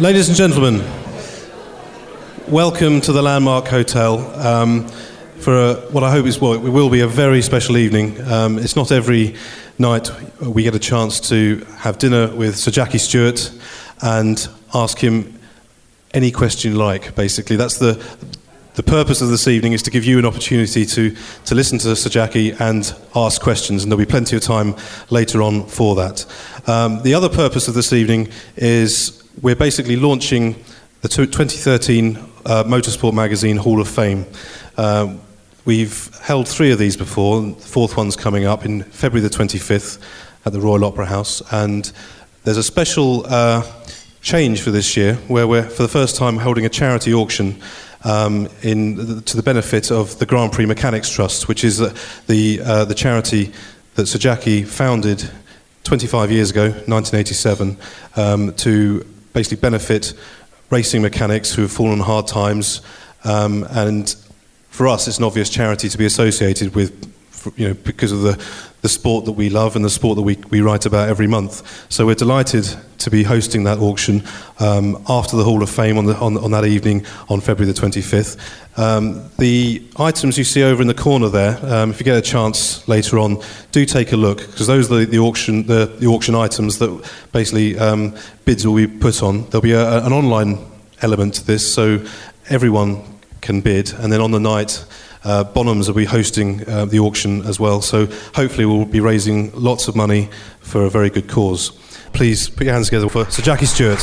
Ladies and gentlemen, welcome to the Landmark Hotel um, for a, what I hope is well, it will be a very special evening. Um, it's not every night we get a chance to have dinner with Sir Jackie Stewart and ask him any question you like, basically. That's the, the purpose of this evening is to give you an opportunity to, to listen to Sir Jackie and ask questions, and there'll be plenty of time later on for that. Um, the other purpose of this evening is we're basically launching the 2013 uh, Motorsport Magazine Hall of Fame. Uh, we've held three of these before, and the fourth one's coming up in February the 25th at the Royal Opera House, and there's a special uh, change for this year where we're, for the first time, holding a charity auction. Um, in, to the benefit of the Grand Prix Mechanics Trust, which is the, the, uh, charity that Sir Jackie founded 25 years ago, 1987, um, to basically benefit racing mechanics who have fallen on hard times. Um, and for us, it's an obvious charity to be associated with, you know, because of the, the sport that we love and the sport that we, we write about every month. So we're delighted to be hosting that auction um, after the Hall of Fame on, the, on, on, that evening on February the 25th. Um, the items you see over in the corner there, um, if you get a chance later on, do take a look because those are the, the, auction, the, the auction items that basically um, bids will be put on. There'll be a, an online element to this, so everyone can bid, and then on the night. Uh, Bonhams will be hosting uh, the auction as well, so hopefully we'll be raising lots of money for a very good cause. Please put your hands together for Sir Jackie Stewart.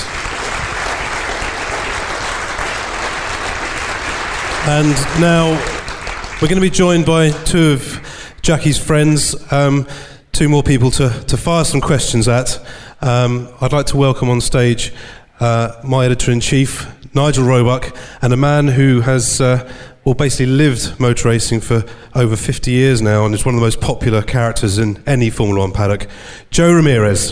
And now we're going to be joined by two of Jackie's friends, um, two more people to, to fire some questions at. Um, I'd like to welcome on stage uh, my editor in chief, Nigel Roebuck, and a man who has uh, well, basically lived motor racing for over 50 years now and is one of the most popular characters in any Formula One paddock, Joe Ramirez.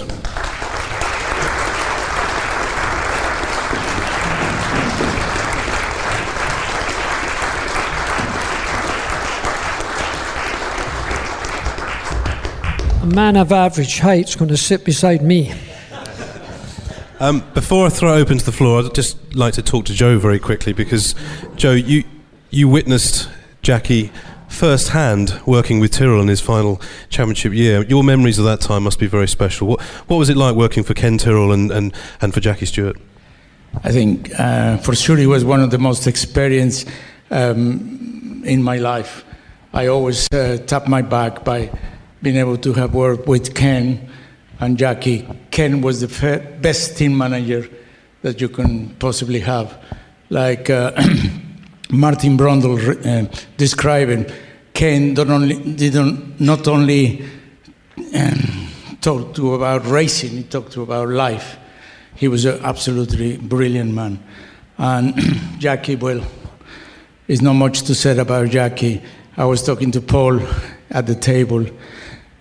A man of average height is going to sit beside me. Um, before I throw open to the floor, I'd just like to talk to Joe very quickly because, Joe, you, you witnessed Jackie firsthand working with Tyrrell in his final championship year. Your memories of that time must be very special. What, what was it like working for Ken Tyrrell and, and, and for Jackie Stewart? I think uh, for sure he was one of the most experienced um, in my life. I always uh, tap my back by being able to have worked with Ken and Jackie. Ken was the best team manager that you can possibly have. Like uh, Martin Brundle uh, describing, Ken not only, didn't, not only um, talk to about racing, he talked to about life. He was an absolutely brilliant man. And Jackie, well, there's not much to say about Jackie. I was talking to Paul at the table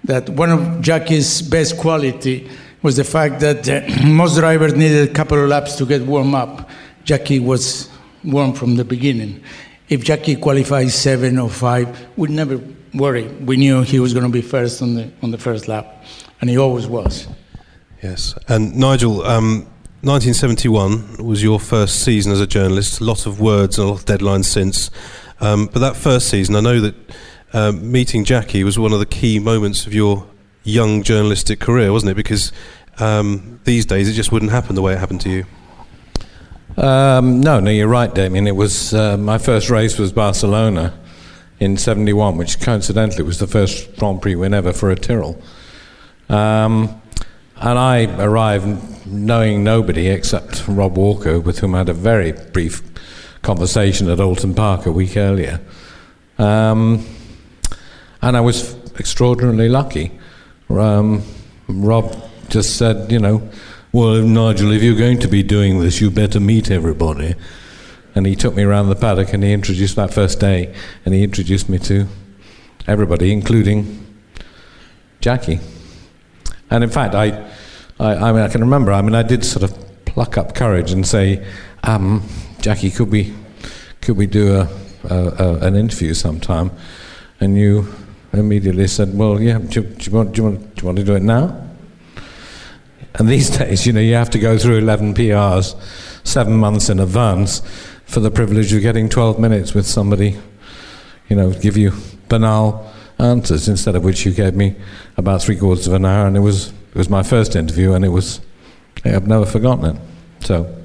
that one of Jackie's best quality was the fact that uh, most drivers needed a couple of laps to get warm up. Jackie was warm from the beginning. If Jackie qualified seven or five, we'd never worry. We knew he was going to be first on the on the first lap, and he always was. Yes, and Nigel, um, 1971 was your first season as a journalist. A lot of words and a lot of deadlines since, um, but that first season, I know that um, meeting Jackie was one of the key moments of your young journalistic career, wasn't it? Because um, these days it just wouldn't happen the way it happened to you. Um, no, no, you're right, Damien. It was uh, my first race was Barcelona in '71, which coincidentally was the first Grand Prix win ever for a Tyrrell. Um, and I arrived knowing nobody except Rob Walker, with whom I had a very brief conversation at Oulton Park a week earlier. Um, and I was extraordinarily lucky. Um, Rob just said, you know, well, Nigel, if you're going to be doing this, you better meet everybody. And he took me around the paddock and he introduced me that first day, and he introduced me to everybody, including Jackie. And in fact, I, I, I mean, I can remember. I mean, I did sort of pluck up courage and say, um, Jackie, could we, could we do a, a, a, an interview sometime? And you immediately said, well, yeah, do, do, you want, do, you want, do you want to do it now? And these days, you know, you have to go through 11 PRs seven months in advance for the privilege of getting 12 minutes with somebody, you know, give you banal answers, instead of which you gave me about three quarters of an hour, and it was, it was my first interview, and it was, I've never forgotten it. So.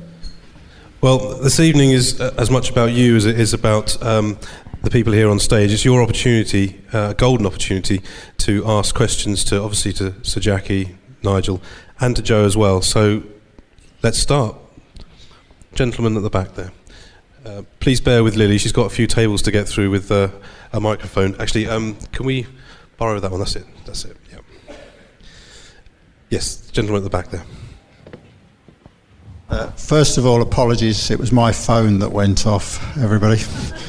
Well, this evening is uh, as much about you as it is about um, the people here on stage. It's your opportunity, uh, a uh, golden opportunity, to ask questions to obviously to Sir Jackie, Nigel, and to Joe as well. So let's start. Gentleman at the back there. Uh, please bear with Lily. She's got a few tables to get through with uh, a microphone. Actually, um, can we borrow that one? That's it. That's it. Yeah. Yes, gentleman at the back there. Uh, first of all, apologies. It was my phone that went off. Everybody,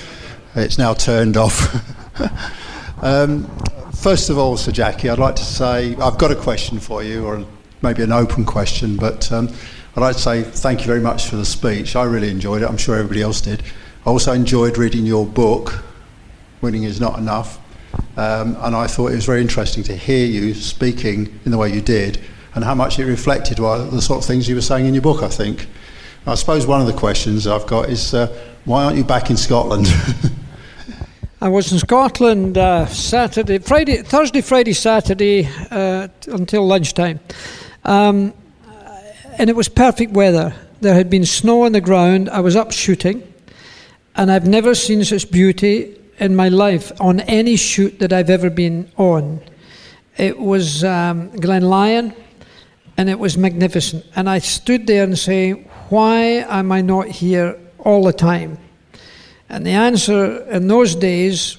it's now turned off. um, first of all, Sir Jackie, I'd like to say I've got a question for you, or maybe an open question, but. Um, I'd like to say thank you very much for the speech. I really enjoyed it. I'm sure everybody else did. I also enjoyed reading your book, Winning is Not Enough. Um, and I thought it was very interesting to hear you speaking in the way you did and how much it reflected the sort of things you were saying in your book, I think. I suppose one of the questions I've got is uh, why aren't you back in Scotland? I was in Scotland uh, Saturday, Friday, Thursday, Friday, Saturday uh, until lunchtime. Um, and it was perfect weather. There had been snow on the ground. I was up shooting, and I've never seen such beauty in my life on any shoot that I've ever been on. It was um, Glen Lyon, and it was magnificent. And I stood there and saying, "Why am I not here all the time?" And the answer in those days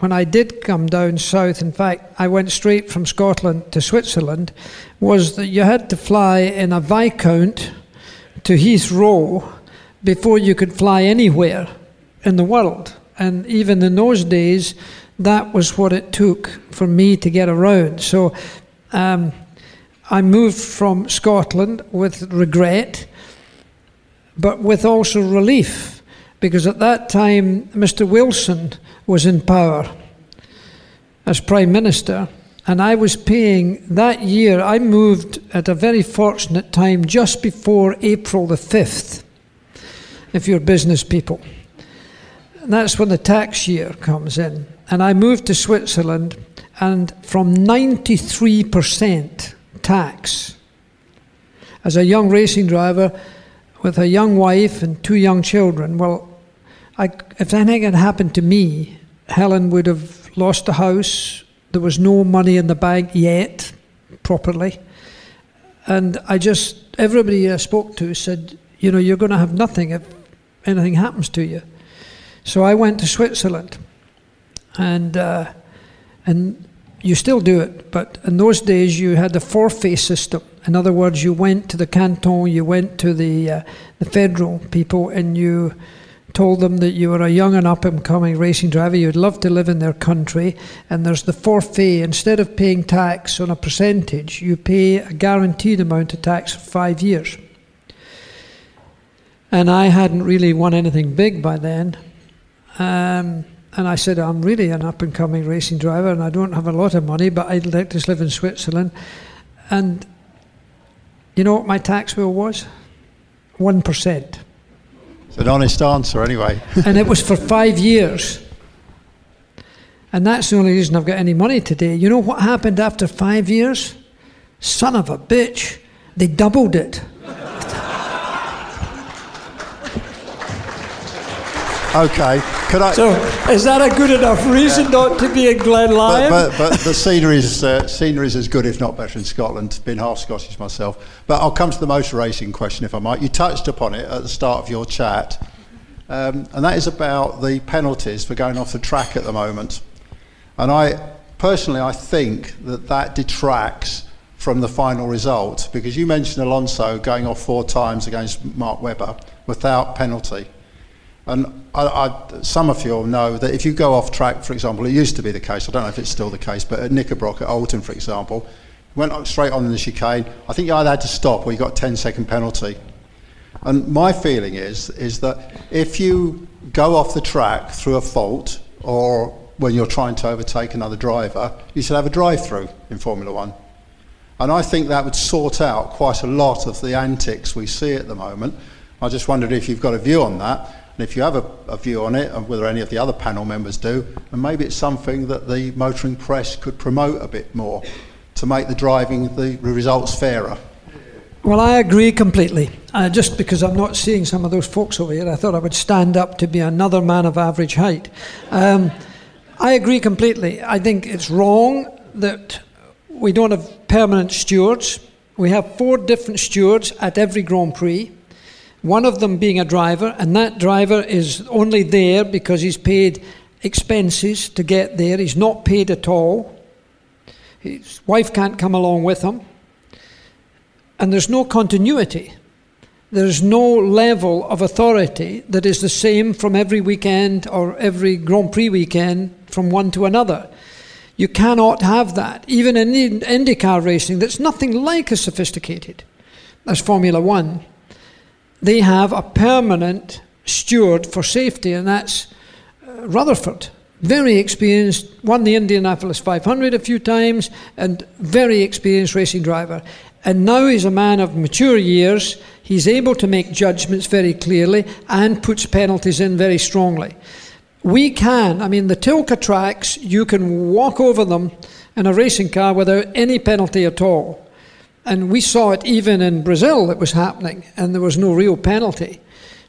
when I did come down south, in fact, I went straight from Scotland to Switzerland, was that you had to fly in a Viscount to Heathrow before you could fly anywhere in the world. And even in those days, that was what it took for me to get around. So um, I moved from Scotland with regret, but with also relief, because at that time, Mr. Wilson was in power as Prime Minister, and I was paying that year, I moved at a very fortunate time just before April the 5th, if you're business people. And that's when the tax year comes in. And I moved to Switzerland, and from 93% tax, as a young racing driver with a young wife and two young children, well, I, if anything had happened to me, Helen would have lost the house. There was no money in the bank yet, properly. And I just, everybody I spoke to said, you know, you're going to have nothing if anything happens to you. So I went to Switzerland. And, uh, and you still do it, but in those days you had the forfait system. In other words, you went to the canton, you went to the, uh, the federal people, and you told them that you were a young and up and coming racing driver, you'd love to live in their country, and there's the forfait. Instead of paying tax on a percentage, you pay a guaranteed amount of tax for five years. And I hadn't really won anything big by then. Um, and I said, I'm really an up and coming racing driver, and I don't have a lot of money, but I'd like to live in Switzerland. And you know what my tax bill was? 1% an honest answer, anyway. and it was for five years. And that's the only reason I've got any money today. You know what happened after five years? Son of a bitch, they doubled it. Okay, could I? So, is that a good enough reason yeah. not to be in Glen Lyon? But, but, but the scenery is uh, scenery is as good, if not better, in Scotland. Been half Scottish myself, but I'll come to the motor racing question if I might. You touched upon it at the start of your chat, um, and that is about the penalties for going off the track at the moment. And I personally, I think that that detracts from the final result? Because you mentioned Alonso going off four times against Mark Webber without penalty. And I, I, some of you will know that if you go off track, for example, it used to be the case, I don't know if it's still the case, but at Knickerbrook, at Oulton, for example, went straight on in the chicane. I think you either had to stop or you got a 10 second penalty. And my feeling is, is that if you go off the track through a fault or when you're trying to overtake another driver, you should have a drive through in Formula One. And I think that would sort out quite a lot of the antics we see at the moment. I just wondered if you've got a view on that, and if you have a, a view on it, and whether any of the other panel members do, and maybe it's something that the motoring press could promote a bit more to make the driving, the results fairer. Well, I agree completely. Uh, just because I'm not seeing some of those folks over here, I thought I would stand up to be another man of average height. Um, I agree completely. I think it's wrong that we don't have permanent stewards. We have four different stewards at every Grand Prix, one of them being a driver, and that driver is only there because he's paid expenses to get there. He's not paid at all. His wife can't come along with him. And there's no continuity. There's no level of authority that is the same from every weekend or every Grand Prix weekend from one to another. You cannot have that. Even in IndyCar racing, that's nothing like as sophisticated as Formula One. They have a permanent steward for safety, and that's uh, Rutherford. Very experienced, won the Indianapolis 500 a few times, and very experienced racing driver. And now he's a man of mature years. He's able to make judgments very clearly and puts penalties in very strongly. We can, I mean, the Tilke tracks, you can walk over them in a racing car without any penalty at all. And we saw it even in Brazil, it was happening, and there was no real penalty.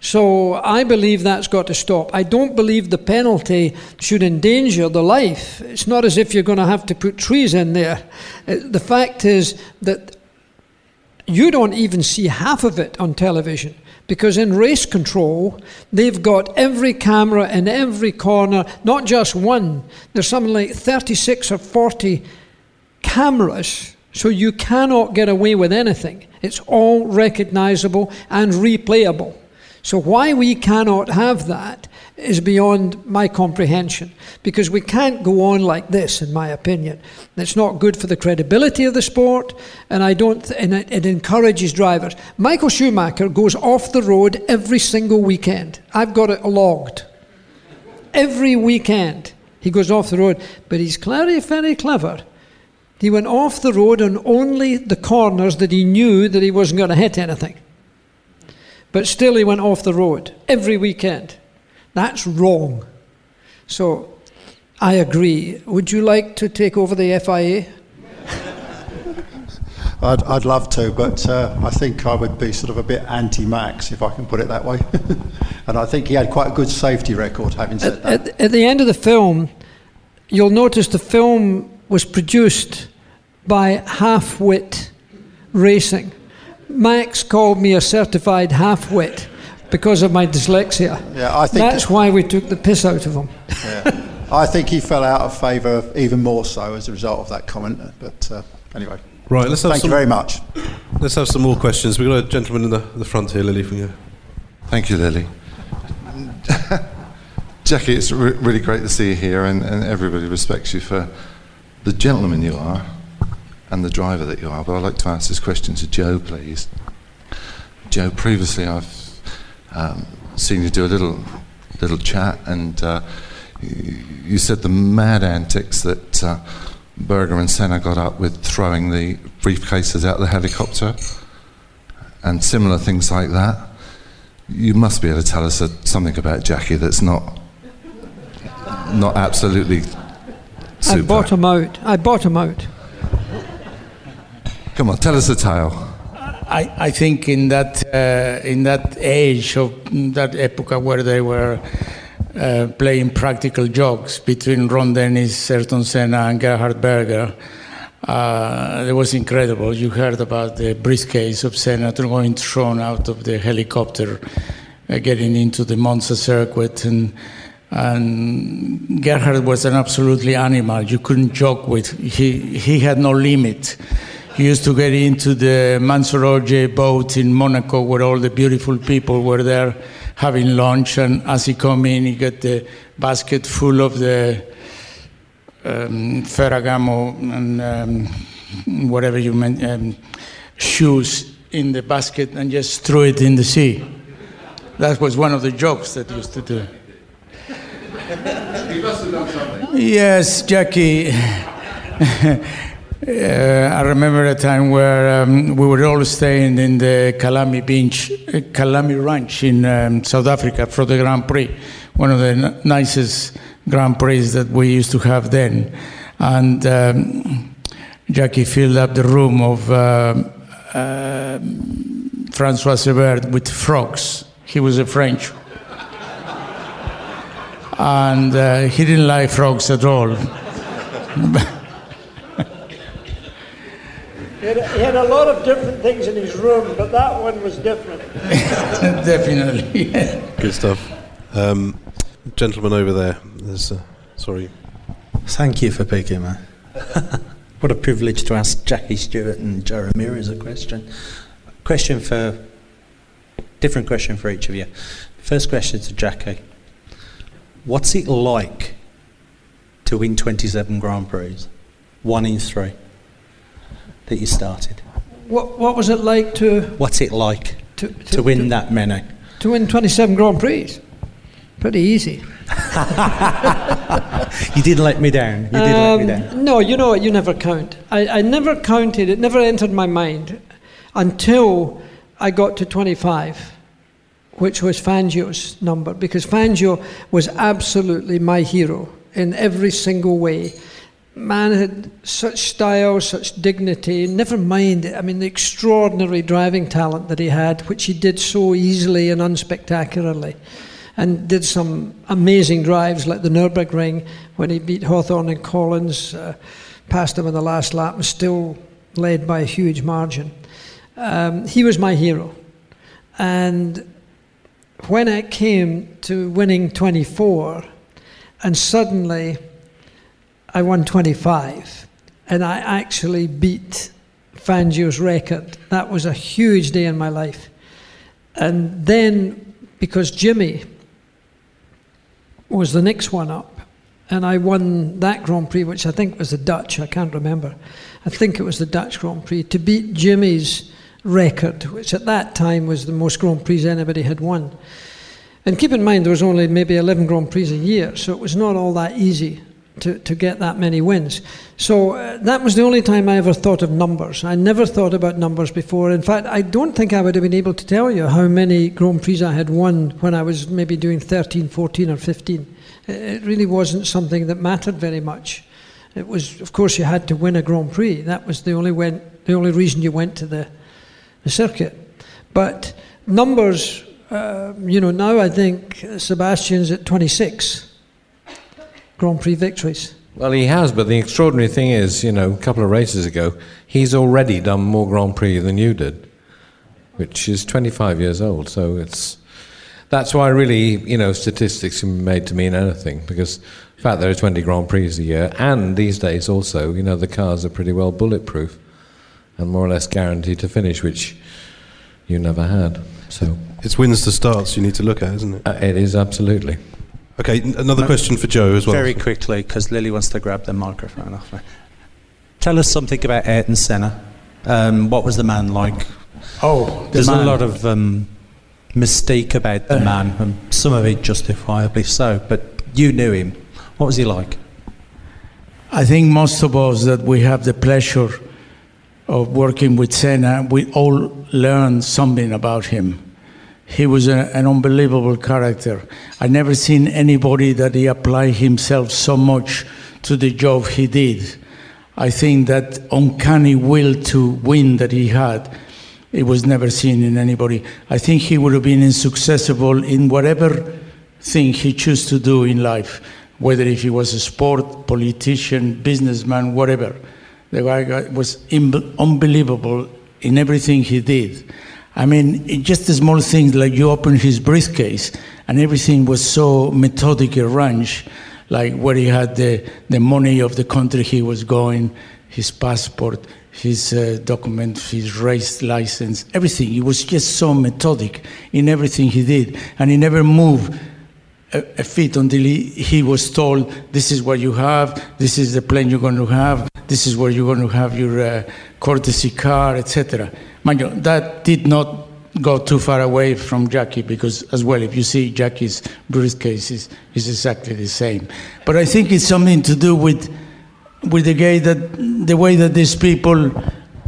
So I believe that's got to stop. I don't believe the penalty should endanger the life. It's not as if you're going to have to put trees in there. Uh, the fact is that you don't even see half of it on television because in race control, they've got every camera in every corner, not just one. There's something like 36 or 40 cameras, so you cannot get away with anything. It's all recognizable and replayable. So, why we cannot have that is beyond my comprehension because we can't go on like this, in my opinion. It's not good for the credibility of the sport, and I don't. And it, it encourages drivers. Michael Schumacher goes off the road every single weekend. I've got it logged. Every weekend he goes off the road, but he's clearly very clever. He went off the road on only the corners that he knew that he wasn't going to hit anything. But still, he went off the road every weekend. That's wrong. So I agree. Would you like to take over the FIA? I'd, I'd love to, but uh, I think I would be sort of a bit anti Max, if I can put it that way. and I think he had quite a good safety record, having said at, that. At, at the end of the film, you'll notice the film was produced by Half Wit Racing. Max called me a certified half wit because of my dyslexia. Yeah, I think that's why we took the piss out of him. Yeah. I think he fell out of favour even more so as a result of that comment. But uh, anyway, right. Let's have thank some, you very much. Let's have some more questions. We've got a gentleman in the, the front here, Lily, from you. Thank you, Lily. Jackie, it's re- really great to see you here, and, and everybody respects you for the gentleman you are and the driver that you are. But I'd like to ask this question to Joe, please. Joe, previously I've um, seen you do a little little chat, and uh, you, said the mad antics that uh, Berger and Senna got up with throwing the briefcases out of the helicopter, and similar things like that. You must be able to tell us something about Jackie that's not not absolutely. Super. I bought bottom out. I bottom out. Come on, tell us a tale. I, I think in that uh, in that age of that epoch where they were uh, playing practical jokes between Ron Dennis, Ayrton Senna, and Gerhard Berger, uh, it was incredible. You heard about the briefcase of Senna going thrown out of the helicopter, uh, getting into the Monza circuit, and and Gerhard was an absolutely animal. You couldn't joke with. He he had no limit used to get into the Mansour boat in Monaco where all the beautiful people were there having lunch. And as he come in, he got the basket full of the um, Ferragamo and um, whatever you meant, um, shoes in the basket and just threw it in the sea. That was one of the jokes that he used to do. He must have done something. Yes, Jackie. Uh, I remember a time where um, we were all staying in the Kyalami Beach, uh, Kyalami Ranch in um, South Africa for the Grand Prix, one of the n- nicest Grand Prix that we used to have then. And um, Jackie filled up the room of uh, uh, Francois Cevert with frogs. He was a French. and uh, he didn't like frogs at all. He had, a lot of different things in his room, but that one was different. Definitely. Good stuff. Um, gentleman over there. There's, uh, sorry. Thank you for picking me. what a privilege to ask Jackie Stewart and Joe Ramirez a question. Question for different question for each of you. First question to Jackie. What's it like to win 27 Grand Prix? One in three that you started. What, what was it like to, What's it like to, to win that many? to win 27 Grand Prix? Pretty easy. You didn't let me down. You didn't let me Um, down. No, you know what? You never count. I, I never counted. It never entered my mind until I got to 25, which was Fangio's number, because Fangio was absolutely my hero in every single way. Man had such style, such dignity. Never mind, I mean, the extraordinary driving talent that he had, which he did so easily and unspectacularly and did some amazing drives like the Nürburgring when he beat Hawthorn and Collins, uh, passed him in the last lap, and still led by a huge margin. Um, he was my hero. And when it came to winning 24, and suddenly I won 25, and I actually beat Fangio's record, that was a huge day in my life. And then, because Jimmy was the next one up. And I won that Grand Prix, which I think was the Dutch, I can't remember. I think it was the Dutch Grand Prix, to beat Jimmy's record, which at that time was the most Grand Prix anybody had won. And keep in mind, there was only maybe 11 Grand Prix a year, so it was not all that easy to, to get that many wins. So uh, that was the only time I ever thought of numbers. I never thought about numbers before. In fact, I don't think I would have been able to tell you how many Grand Prix I had won when I was maybe doing 13, 14, or 15. It- really wasn't something that mattered very much. It was, of course, you had to win a Grand Prix. That was the only, went, the only reason you went to the, the circuit. But numbers, uh, you know, now I think Sebastian's at 26 Grand Prix victories. Well, he has, but the extraordinary thing is, you know, a couple of races ago, he's already done more Grand Prix than you did, which is 25 years old. So it's that's why really, you know, statistics can be made to mean anything because in fact there are 20 Grand Prix a year, and these days also, you know, the cars are pretty well bulletproof and more or less guaranteed to finish, which you never had. So It's wins to starts you need to look at, isn't it? uh, it is absolutely. Okay, another question for Joe as well. Very quickly, because Lily wants to grab the microphone off me. Tell us something about Ayrton Senna. Um, what was the man like? Oh, the There's man. a lot of um, mystique about the man, and some of it justifiably so. But you knew him. What was he like? I think most of us that we have the pleasure of working with Senna, we all learn something about him. He was a, an unbelievable character. I never seen anybody that he applied himself so much to the job he did. I think that uncanny will to win that he had, it was never seen in anybody. I think he would have been unsuccessful in whatever thing he chose to do in life, whether if he was a sport, politician, businessman, whatever. The guy was unbelievable in everything he did. I mean, just the small things like you open his briefcase and everything was so methodic arranged, like where he had the, the money of the country he was going, his passport, his uh, document, his race license, everything. He was just so methodic in everything he did, and he never moved a, feet until he, he was told, "This is what you have. This is the plane you're going to have. This is where you're going to have your uh, courtesy car, etc." Mind you, that did not go too far away from Jackie because, as well, if you see Jackie's briefcase, is is exactly the same. But I think it's something to do with with the way that the way that these people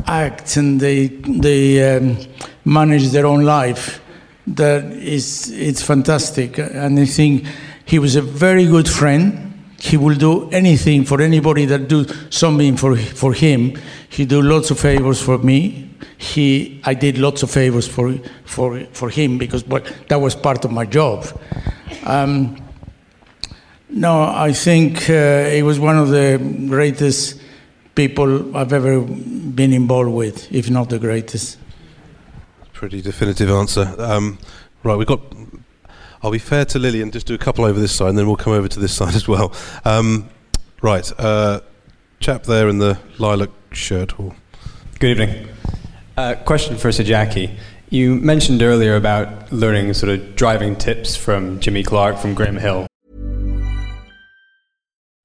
act and they they um, manage their own life that is it's fantastic. And I think he was a very good friend. He will do anything for anybody that do something for for him. He do lots of favors for me. He I did lots of favors for for for him because well, that was part of my job. Um, no, I think uh, he was one of the greatest people I've ever been involved with, if not the greatest. Pretty definitive answer. Um, right, we've got. I'll be fair to Lily and just do a couple over this side, and then we'll come over to this side as well. Um, right, uh, chap there in the lilac shirt. Or Good evening. Uh, question for Sir Jackie. You mentioned earlier about learning sort of driving tips from Jimmy Clark, from Graham Hill.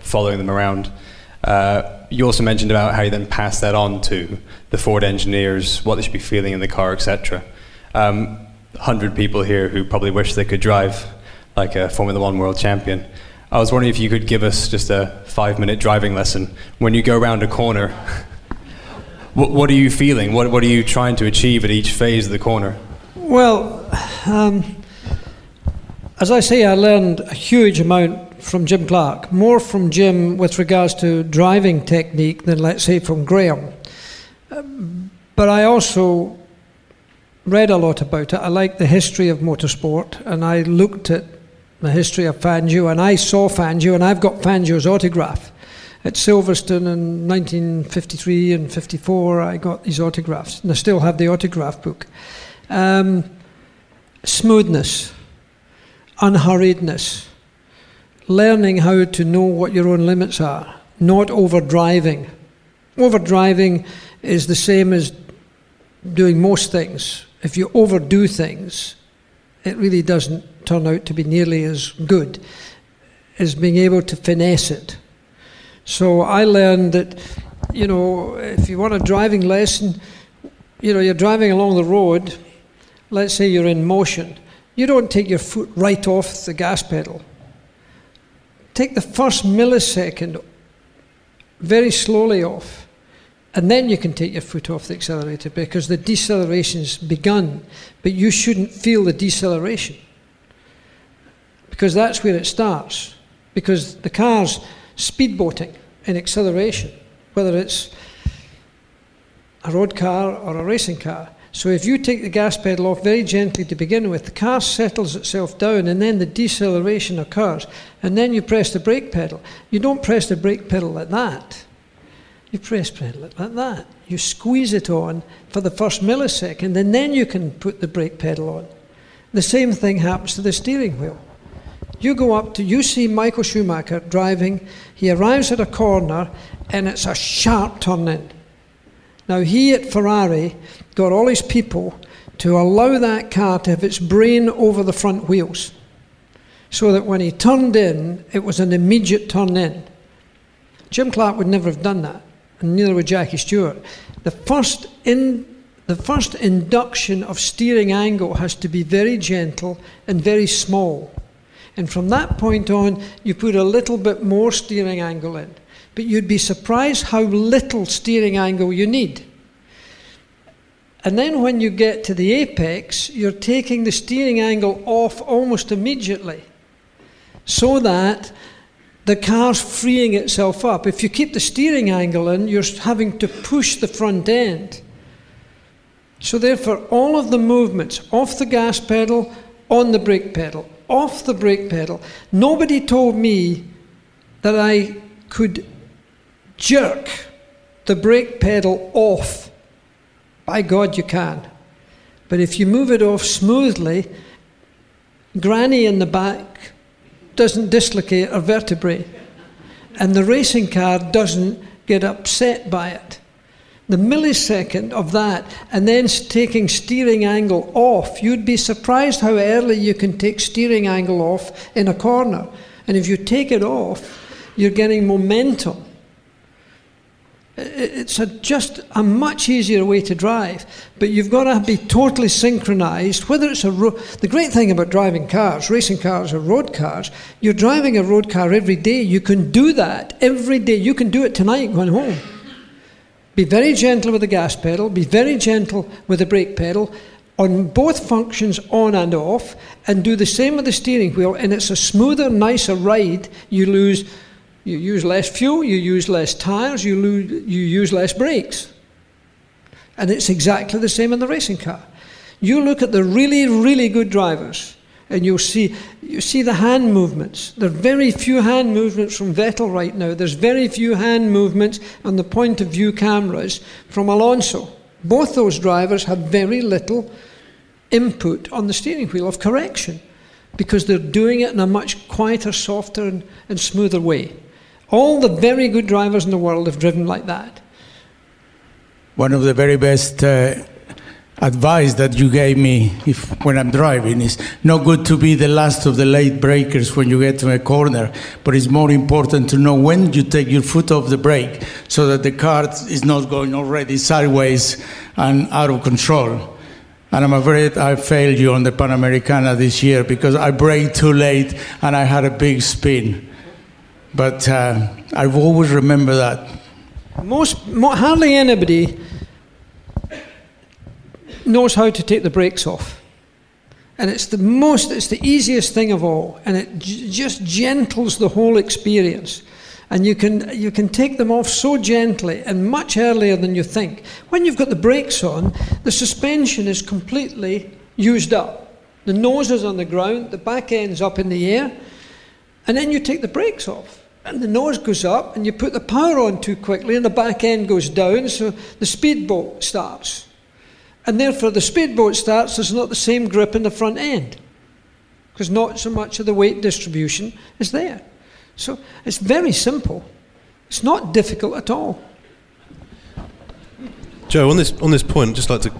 Following them around. Uh, you also mentioned about how you then pass that on to the Ford engineers, what they should be feeling in the car, etc. Um, 100 people here who probably wish they could drive like a Formula One world champion. I was wondering if you could give us just a five minute driving lesson. When you go around a corner, what, what are you feeling? What, what are you trying to achieve at each phase of the corner? Well, um, as I say, I learned a huge amount from Jim Clark, more from Jim with regards to driving technique than, let's say, from Graham. Um, but I also read a lot about it. I like the history of motorsport, and I looked at the history of Fangio, and I saw Fangio, and I've got Fangio's autograph. At Silverstone in 1953 and 54, I got these autographs, and I still have the autograph book. Um, smoothness, unhurriedness, learning how to know what your own limits are, not overdriving. Overdriving is the same as doing most things. If you overdo things, it really doesn't turn out to be nearly as good as being able to finesse it. So I learned that, you know, if you want a driving lesson, you know, you're driving along the road, let's say you're in motion, you don't take your foot right off the gas pedal. Take the first millisecond very slowly off, and then you can take your foot off the accelerator because the deceleration's begun, but you shouldn't feel the deceleration because that's where it starts. Because the car's speedboating in acceleration, whether it's a road car or a racing car. So if you take the gas pedal off very gently to begin with, the car settles itself down and then the deceleration occurs. And then you press the brake pedal. You don't press the brake pedal like that. You press pedal like that. You squeeze it on for the first millisecond and then you can put the brake pedal on. The same thing happens to the steering wheel. You go up to, you see Michael Schumacher driving, he arrives at a corner and it's a sharp turn in. Now, he at Ferrari got all his people to allow that car to have its brain over the front wheels so that when he turned in, it was an immediate turn in. Jim Clark would never have done that, and neither would Jackie Stewart. The first in the first induction of steering angle has to be very gentle and very small. And from that point on, you put a little bit more steering angle in. But you'd be surprised how little steering angle you need. And then when you get to the apex, you're taking the steering angle off almost immediately so that the car's freeing itself up. If you keep the steering angle in, you're having to push the front end. So, therefore, all of the movements off the gas pedal, on the brake pedal, off the brake pedal, nobody told me that I could jerk the brake pedal off. By God, you can. But if you move it off smoothly, Granny in the back doesn't dislocate a vertebrae, and the racing car doesn't get upset by it. The millisecond of that, and then taking steering angle off, you'd be surprised how early you can take steering angle off in a corner. And if you take it off, you're getting momentum. It's a, just a much easier way to drive, but you've got to be totally synchronized. Whether it's a ro- the great thing about driving cars, racing cars or road cars, you're driving a road car every day. You can do that every day. You can do it tonight going home. Be very gentle with the gas pedal. Be very gentle with the brake pedal on both functions on and off, and do the same with the steering wheel. And it's a smoother, nicer ride. You lose you use less fuel, you use less tires, you, you use less brakes. And it's exactly the same in the racing car. You look at the really, really good drivers, and you'll see, you see the hand movements. There are very few hand movements from Vettel right now. There's very few hand movements on the point of view cameras from Alonso. Both those drivers have very little input on the steering wheel of correction because they're doing it in a much quieter, softer, and, and smoother way. All the very good drivers in the world have driven like that. One of the very best uh, advice that you gave me if, when I'm driving is not good to be the last of the late breakers when you get to a corner, but it's more important to know when you take your foot off the brake so that the car is not going already sideways and out of control. And I'm afraid I failed you on the Panamericana this year because I braked too late and I had a big spin. But uh, I've always remember that. Most, hardly anybody knows how to take the brakes off. And it's the most, it's the easiest thing of all. And it j- just gentles the whole experience. And you can, you can take them off so gently and much earlier than you think. When you've got the brakes on, the suspension is completely used up. The nose is on the ground, the back end's up in the air, and then you take the brakes off. And the nose goes up, and you put the power on too quickly, and the back end goes down, so the speedboat starts. And therefore, the speedboat starts, there's not the same grip in the front end, because not so much of the weight distribution is there. So it's very simple. It's not difficult at all. Joe, on this on this point, I'd just like to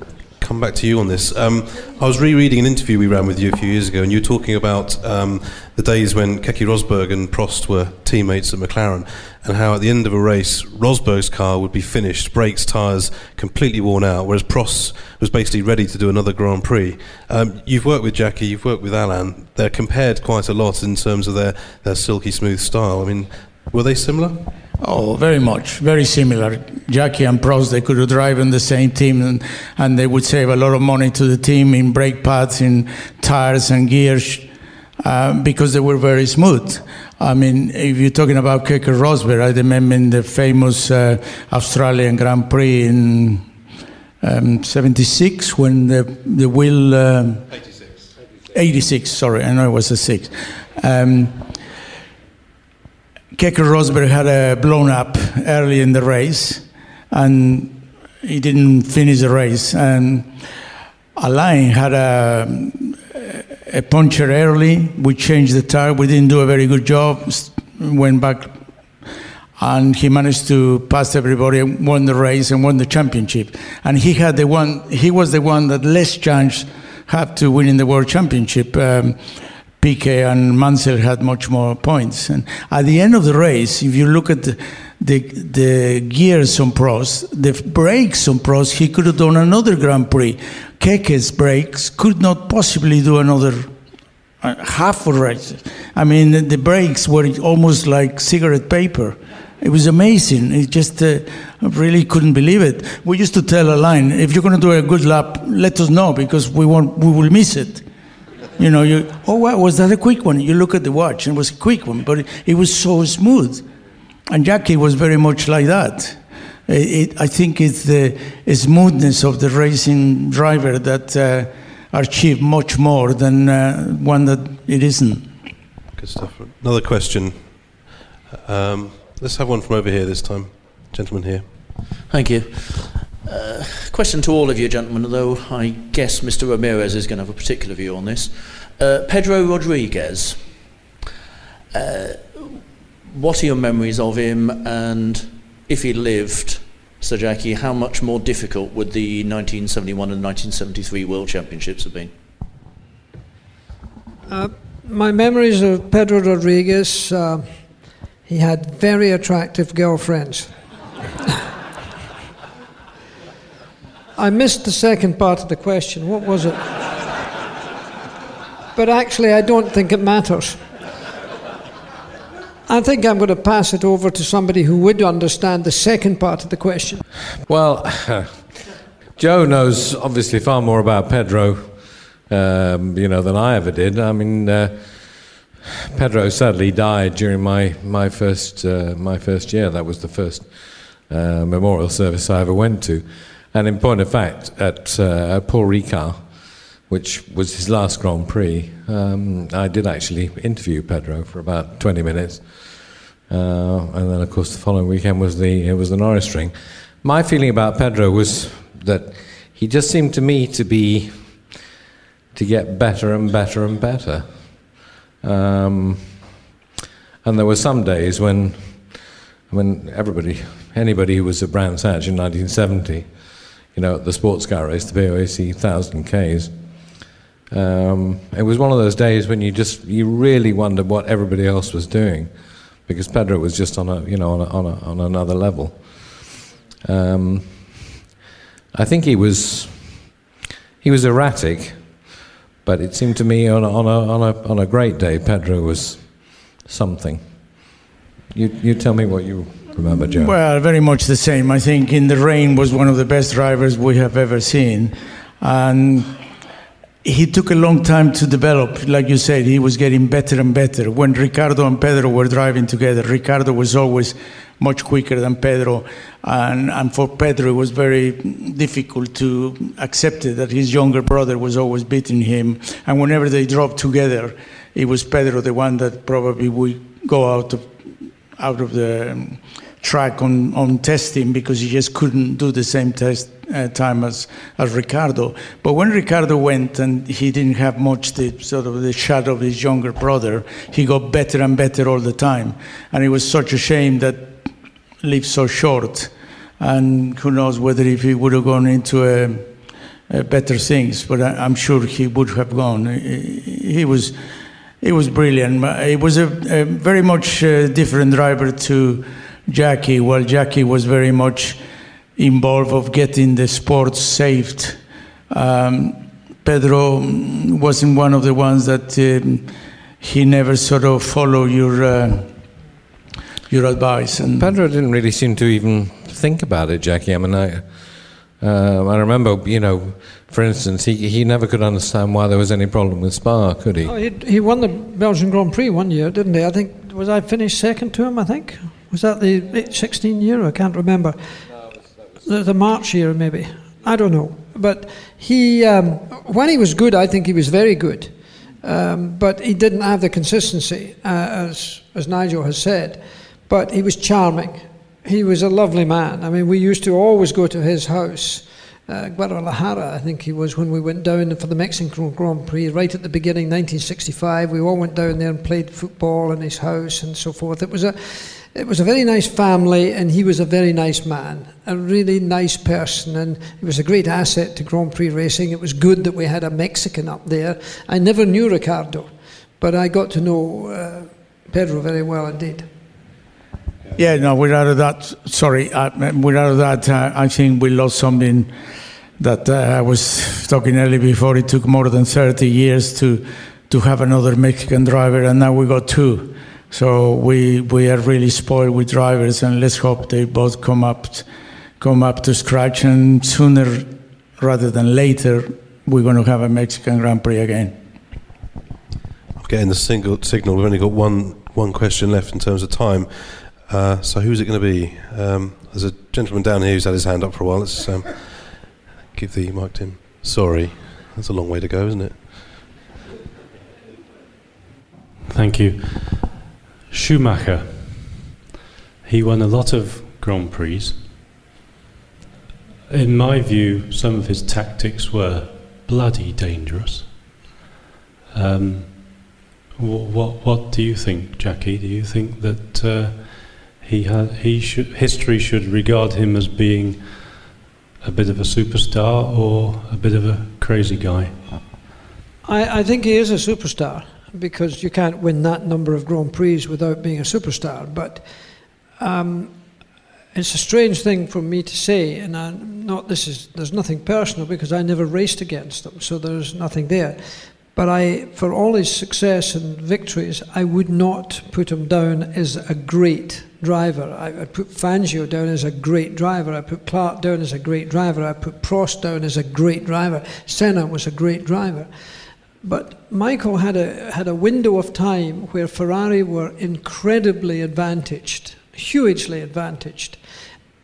come back to you on this. Um, I was rereading an interview we ran with you a few years ago, and you were talking about um, the days when Keke Rosberg and Prost were teammates at McLaren, and how at the end of a race, Rosberg's car would be finished, brakes, tyres completely worn out, whereas Prost was basically ready to do another Grand Prix. Um, you've worked with Jackie, you've worked with Alain. They're compared quite a lot in terms of their, their silky smooth style. I mean, were they similar? Oh, very much, very similar. Jackie and Prost, they could drive in the same team, and, and they would save a lot of money to the team in brake pads, in tires and gears, uh, because they were very smooth. I mean, if you're talking about Keke Rosberg, I remember in the famous uh, Australian Grand Prix in um, 76 when the, the wheel. Uh, 86. 86, sorry, I know it was a 6. Um, Keke Rosberg had a blown up early in the race, and he didn't finish the race. And Alain had a, a puncture early. We changed the tire. We didn't do a very good job. Went back, and he managed to pass everybody, and won the race, and won the championship. And he had the one. He was the one that less chance had to win in the world championship. Um, Piquet and Mansell had much more points. And at the end of the race, if you look at the, the the gears on Prost, the brakes on Prost, he could have done another Grand Prix. Keke's brakes could not possibly do another uh, half a race. I mean, the, brakes were almost like cigarette paper. It was amazing. It just uh, really couldn't believe it. We used to tell a line: if you're going to do a good lap, let us know because we won't, we will miss it. You know, you oh, wow, was that a quick one? You look at the watch, and it was a quick one, but it, it was so smooth. And Jackie was very much like that. It, it, I think it's the smoothness of the racing driver that uh, achieved much more than uh, one that it isn't. Good stuff. Another question. Um, let's have one from over here this time. Gentleman here. Thank you. Uh, question to all of you, gentlemen, though I guess Mr. Ramirez is going to have a particular view on this. Uh, Pedro Rodriguez. Uh, what are your memories of him, and if he lived, Sir Jackie, how much more difficult would the 1971 and 1973 World Championships have been? Uh, my memories of Pedro Rodriguez, uh, he had very attractive girlfriends. I missed the second part of the question. What was it? but actually, I don't think it matters. I think I'm going to pass it over to somebody who would understand the second part of the question. Well, Jo knows obviously far more about Pedro, um, you know, than I ever did. I mean, uh, Pedro sadly died during my my first uh, my first year. That was the first uh, memorial service I ever went to, and in point of fact, at, uh, Paul Ricard, which was his last Grand Prix, um, I did actually interview Pedro for about 20 minutes. Uh, and then, of course, the following weekend was the, it was the Nürburgring. My feeling about Pedro was that he just seemed to me to be, to get better and better and better. Um, and there were some days when, when everybody, anybody who was at Brands Hatch in 1970, you know, the sports car race, the BOAC 1000 Ks, um, it was one of those days when you just you really wondered what everybody else was doing, because Pedro was just on a you know on a, on, a, on another level. Um, I think he was he was erratic, but it seemed to me on a, on a, on a, on a great day, Pedro was something. You you tell me what you remember, Jo. Well, very much the same. I think in the rain was one of the best drivers we have ever seen, and he took a long time to develop. Like you said, he was getting better and better. When Ricardo and Pedro were driving together, Ricardo was always much quicker than Pedro. And, and for Pedro, it was very difficult to accept it that his younger brother was always beating him. And whenever they drove together, it was Pedro the one that probably would go out of, out of the um, track on, on testing because he just couldn't do the same test uh, time as, as Ricardo. But when Ricardo went and he didn't have much the sort of the shadow of his younger brother, he got better and better all the time. And it was such a shame that lived so short. And who knows whether if he would have gone into a, a better things, but I, am sure he would have gone. He, he was. He was brilliant. He was a, a very much uh, different driver to Jackie, while Jackie was very much involved of getting the sport saved. Um, Pedro wasn't one of the ones that um, he never sort of followed your uh, your advice. And Pedro didn't really seem to even think about it, Jackie. I mean, I. Uh, I remember, you know, for instance, he, he never could understand why there was any problem with Spa, could he? Oh, he? He won the Belgian Grand Prix one year, didn't he? I think, was I finished second to him, I think? Was that the 16 year? I can't remember the, the March year, maybe. I don't know. But he, um, when he was good, I think he was very good. Um, but he didn't have the consistency, uh, as, as Nigel has said. But he was charming. He was a lovely man. I mean, we used to always go to his house. Uh, Guadalajara, I think he was when we went down for the Mexican Grand Prix, right at the beginning, 1965. We all went down there and played football in his house and so forth. It was a, it was a very nice family, and he was a very nice man, a really nice person, and he was a great asset to Grand Prix racing. It was good that we had a Mexican up there. I never knew Ricardo, but I got to know uh, Pedro very well indeed. Yeah. No, without that, sorry, uh, without that, uh, I think we lost something that uh, I was talking earlier before. It took more than 30 years to, to have another Mexican driver, and now we got two. So we, we are really spoiled with drivers, and let's hope they both come up, come up to scratch, and sooner rather than later, we're going to have a Mexican Grand Prix again. I'm getting the single signal. We've only got one one question left in terms of time. Uh, so who's it going to be? Um, there's a gentleman down here who's had his hand up for a while. Let's um, give the mic to him. Sorry, that's a long way to go, isn't it? Thank you. Schumacher. He won a lot of Grand Prix. In my view, some of his tactics were bloody dangerous. Um, what, what, do you think, Jackie? Do you think that uh, he ha- he should history should regard him as being a bit of a superstar or a bit of a crazy guy? I, I think he is a superstar because you can't win that number of Grand Prix without being a superstar. But um, it's a strange thing for me to say, and I, not this is there's nothing personal because I never raced against them, so there's nothing there. But I, for all his success and victories, I would not put him down as a great driver. I, I put Fangio down as a great driver. I put Clark down as a great driver. I put Prost down as a great driver. Senna was a great driver. But Michael had a, had a window of time where Ferrari were incredibly advantaged, hugely advantaged.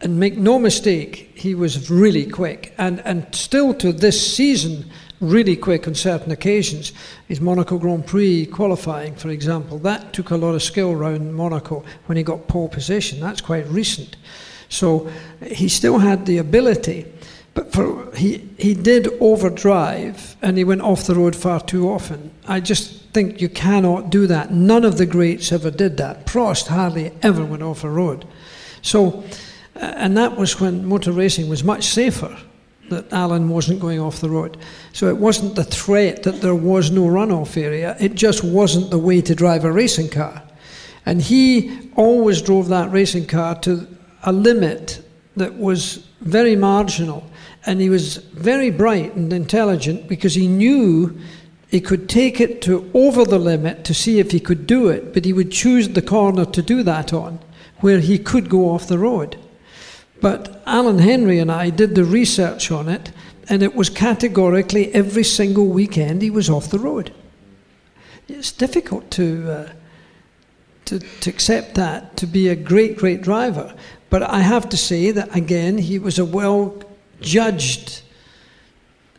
And make no mistake, he was really quick. And, and still to this season, really quick on certain occasions. His Monaco Grand Prix qualifying, for example, that took a lot of skill around Monaco when he got pole position. That's quite recent. So he still had the ability, but for, he, he did overdrive and he went off the road far too often. I just think you cannot do that. None of the greats ever did that. Prost hardly ever went off the road. So, uh, and that was when motor racing was much safer that Alain wasn't going off the road. So it wasn't the threat that there was no runoff area, it just wasn't the way to drive a racing car. And he always drove that racing car to a limit that was very marginal. And he was very bright and intelligent because he knew he could take it to over the limit to see if he could do it, but he would choose the corner to do that on, where he could go off the road. But Alan Henry and I did the research on it, and it was categorically every single weekend he was off the road. It's difficult to, uh, to, to accept that, to be a great, great driver. But I have to say that, again, he was a well judged.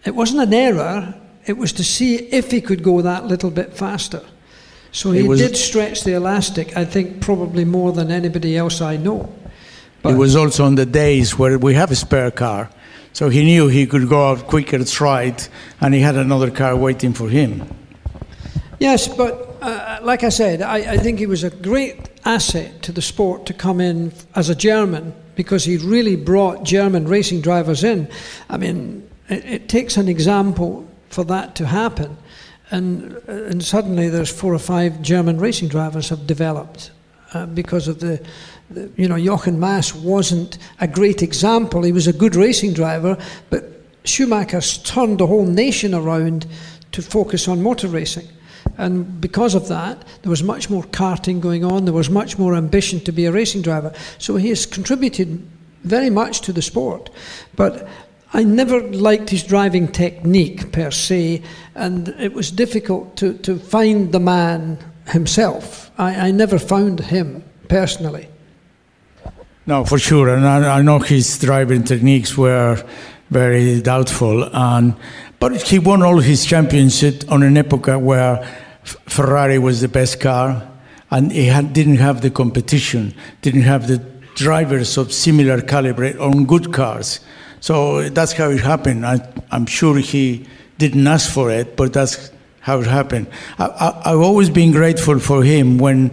It wasn't an error, it was to see if he could go that little bit faster. So he did stretch the elastic, I think, probably more than anybody else I know. But it was also on the days where we have a spare car. So he knew he could go out quicker straight, and he had another car waiting for him. Yes, but uh, like I said, I, I, think he was a great asset to the sport to come in as a German because he really brought German racing drivers in. I mean, it, it takes an example for that to happen. And, uh, and suddenly there's four or five German racing drivers have developed uh, because of the, the, you know, Jochen Mass wasn't a great example. He was a good racing driver, but Schumacher's turned the whole nation around to focus on motor racing. And because of that, there was much more karting going on, there was much more ambition to be a racing driver. So he has contributed very much to the sport. But I never liked his driving technique per se, and it was difficult to, to find the man himself. I, I never found him personally. No, for sure, and I, I know his driving techniques were very doubtful, and but he won all his championships on an epoch where Ferrari was the best car, and he had, didn't have the competition, didn't have the drivers of similar caliber on good cars. So that's how it happened. I, am sure he didn't ask for it, but that's how it happened. I, have always been grateful for him when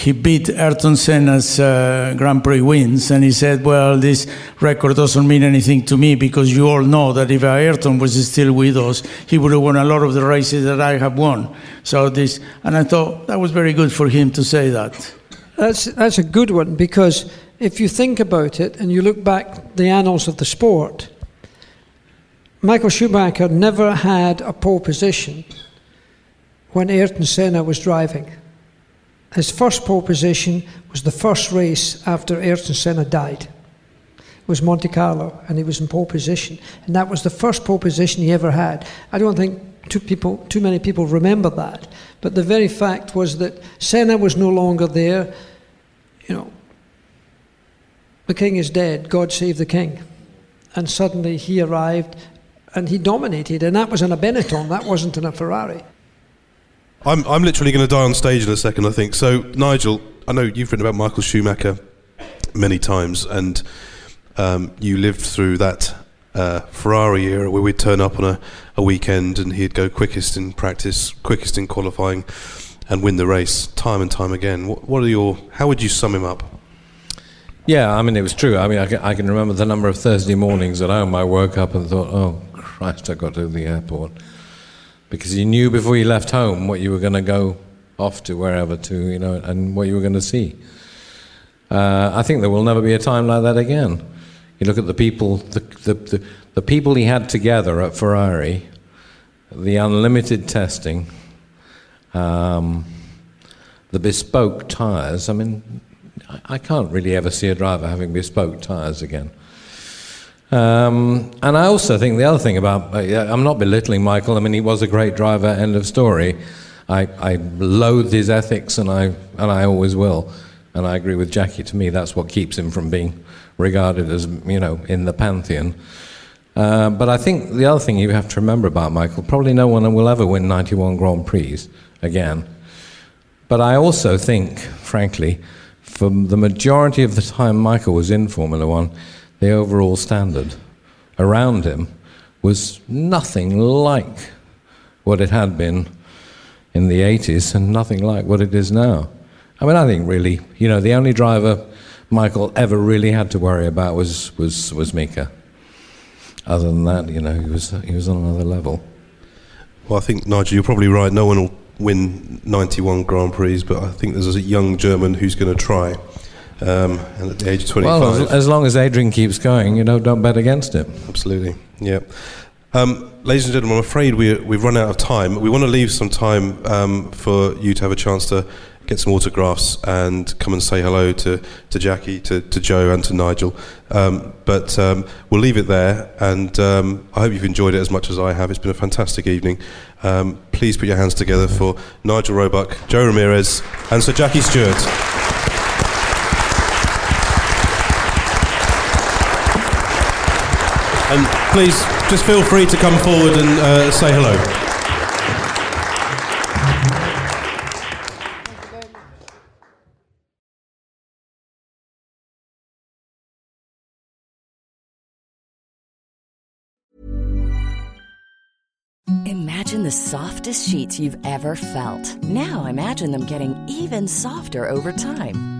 he beat Ayrton Senna's uh, Grand Prix wins, and he said, "Well, this record doesn't mean anything to me because you all know that if Ayrton was still with us, he would have won a lot of the races that I have won." So this, and I thought that was very good for him to say that. that's, that's a good one because if you think about it and you look back the annals of the sport, Michael Schumacher never had a pole position when Ayrton Senna was driving. His first pole position was the first race after Ayrton Senna died. It was Monte Carlo, and he was in pole position, and that was the first pole position he ever had. I don't think too, people, too many people remember that, but the very fact was that Senna was no longer there. You know, the king is dead. God save the king, and suddenly he arrived, and he dominated, and that was in a Benetton. That wasn't in a Ferrari. I'm, I'm literally going to die on stage in a second, I think. So, Nigel, I know you've written about Michael Schumacher many times, and um, you lived through that uh, Ferrari era where we'd turn up on a, a weekend and he'd go quickest in practice, quickest in qualifying, and win the race time and time again. What, what are your? How would you sum him up? Yeah, I mean, it was true. I mean, I can, I can remember the number of Thursday mornings at home I woke up and thought, oh, Christ, I got to the airport because you knew before you left home what you were going to go off to wherever to, you know, and what you were going to see. Uh, I think there will never be a time like that again. You look at the people, the, the, the, the people he had together at Ferrari, the unlimited testing, um, the bespoke tyres. I mean, I, I can't really ever see a driver having bespoke tyres again. Um, and I also think the other thing about, uh, I'm not belittling Michael, I mean, he was a great driver, end of story. I, I loathe his ethics, and I, and I always will. And I agree with Jackie, to me, that's what keeps him from being regarded as, you know, in the pantheon. Uh, but I think the other thing you have to remember about Michael, probably no one will ever win 91 Grand Prix again. But I also think, frankly, for the majority of the time Michael was in Formula One, the overall standard around him was nothing like what it had been in the 80s and nothing like what it is now. I mean, I think really, you know, the only driver Michael ever really had to worry about was, was, was Mika. Other than that, you know, he was, he was on another level. Well, I think, Nigel, you're probably right. No one will win 91 Grand Prix, but I think there's a young German who's going to try. Um, and at the age of 25. Well, as, as, long as Adrian keeps going, you know, don't bet against it. Absolutely, yeah. Um, ladies and gentlemen, I'm afraid we, we've run out of time. We want to leave some time um, for you to have a chance to get some autographs and come and say hello to, to Jackie, to, to Jo, and to Nigel. Um, but um, we'll leave it there, and um, I hope you've enjoyed it as much as I have. It's been a fantastic evening. Um, please put your hands together for Nigel Roebuck, Jo Ramirez, and Sir Jackie Stewart. And please, just feel free to come forward and uh, say hello. Imagine the softest sheets you've ever felt. Now imagine them getting even softer over time.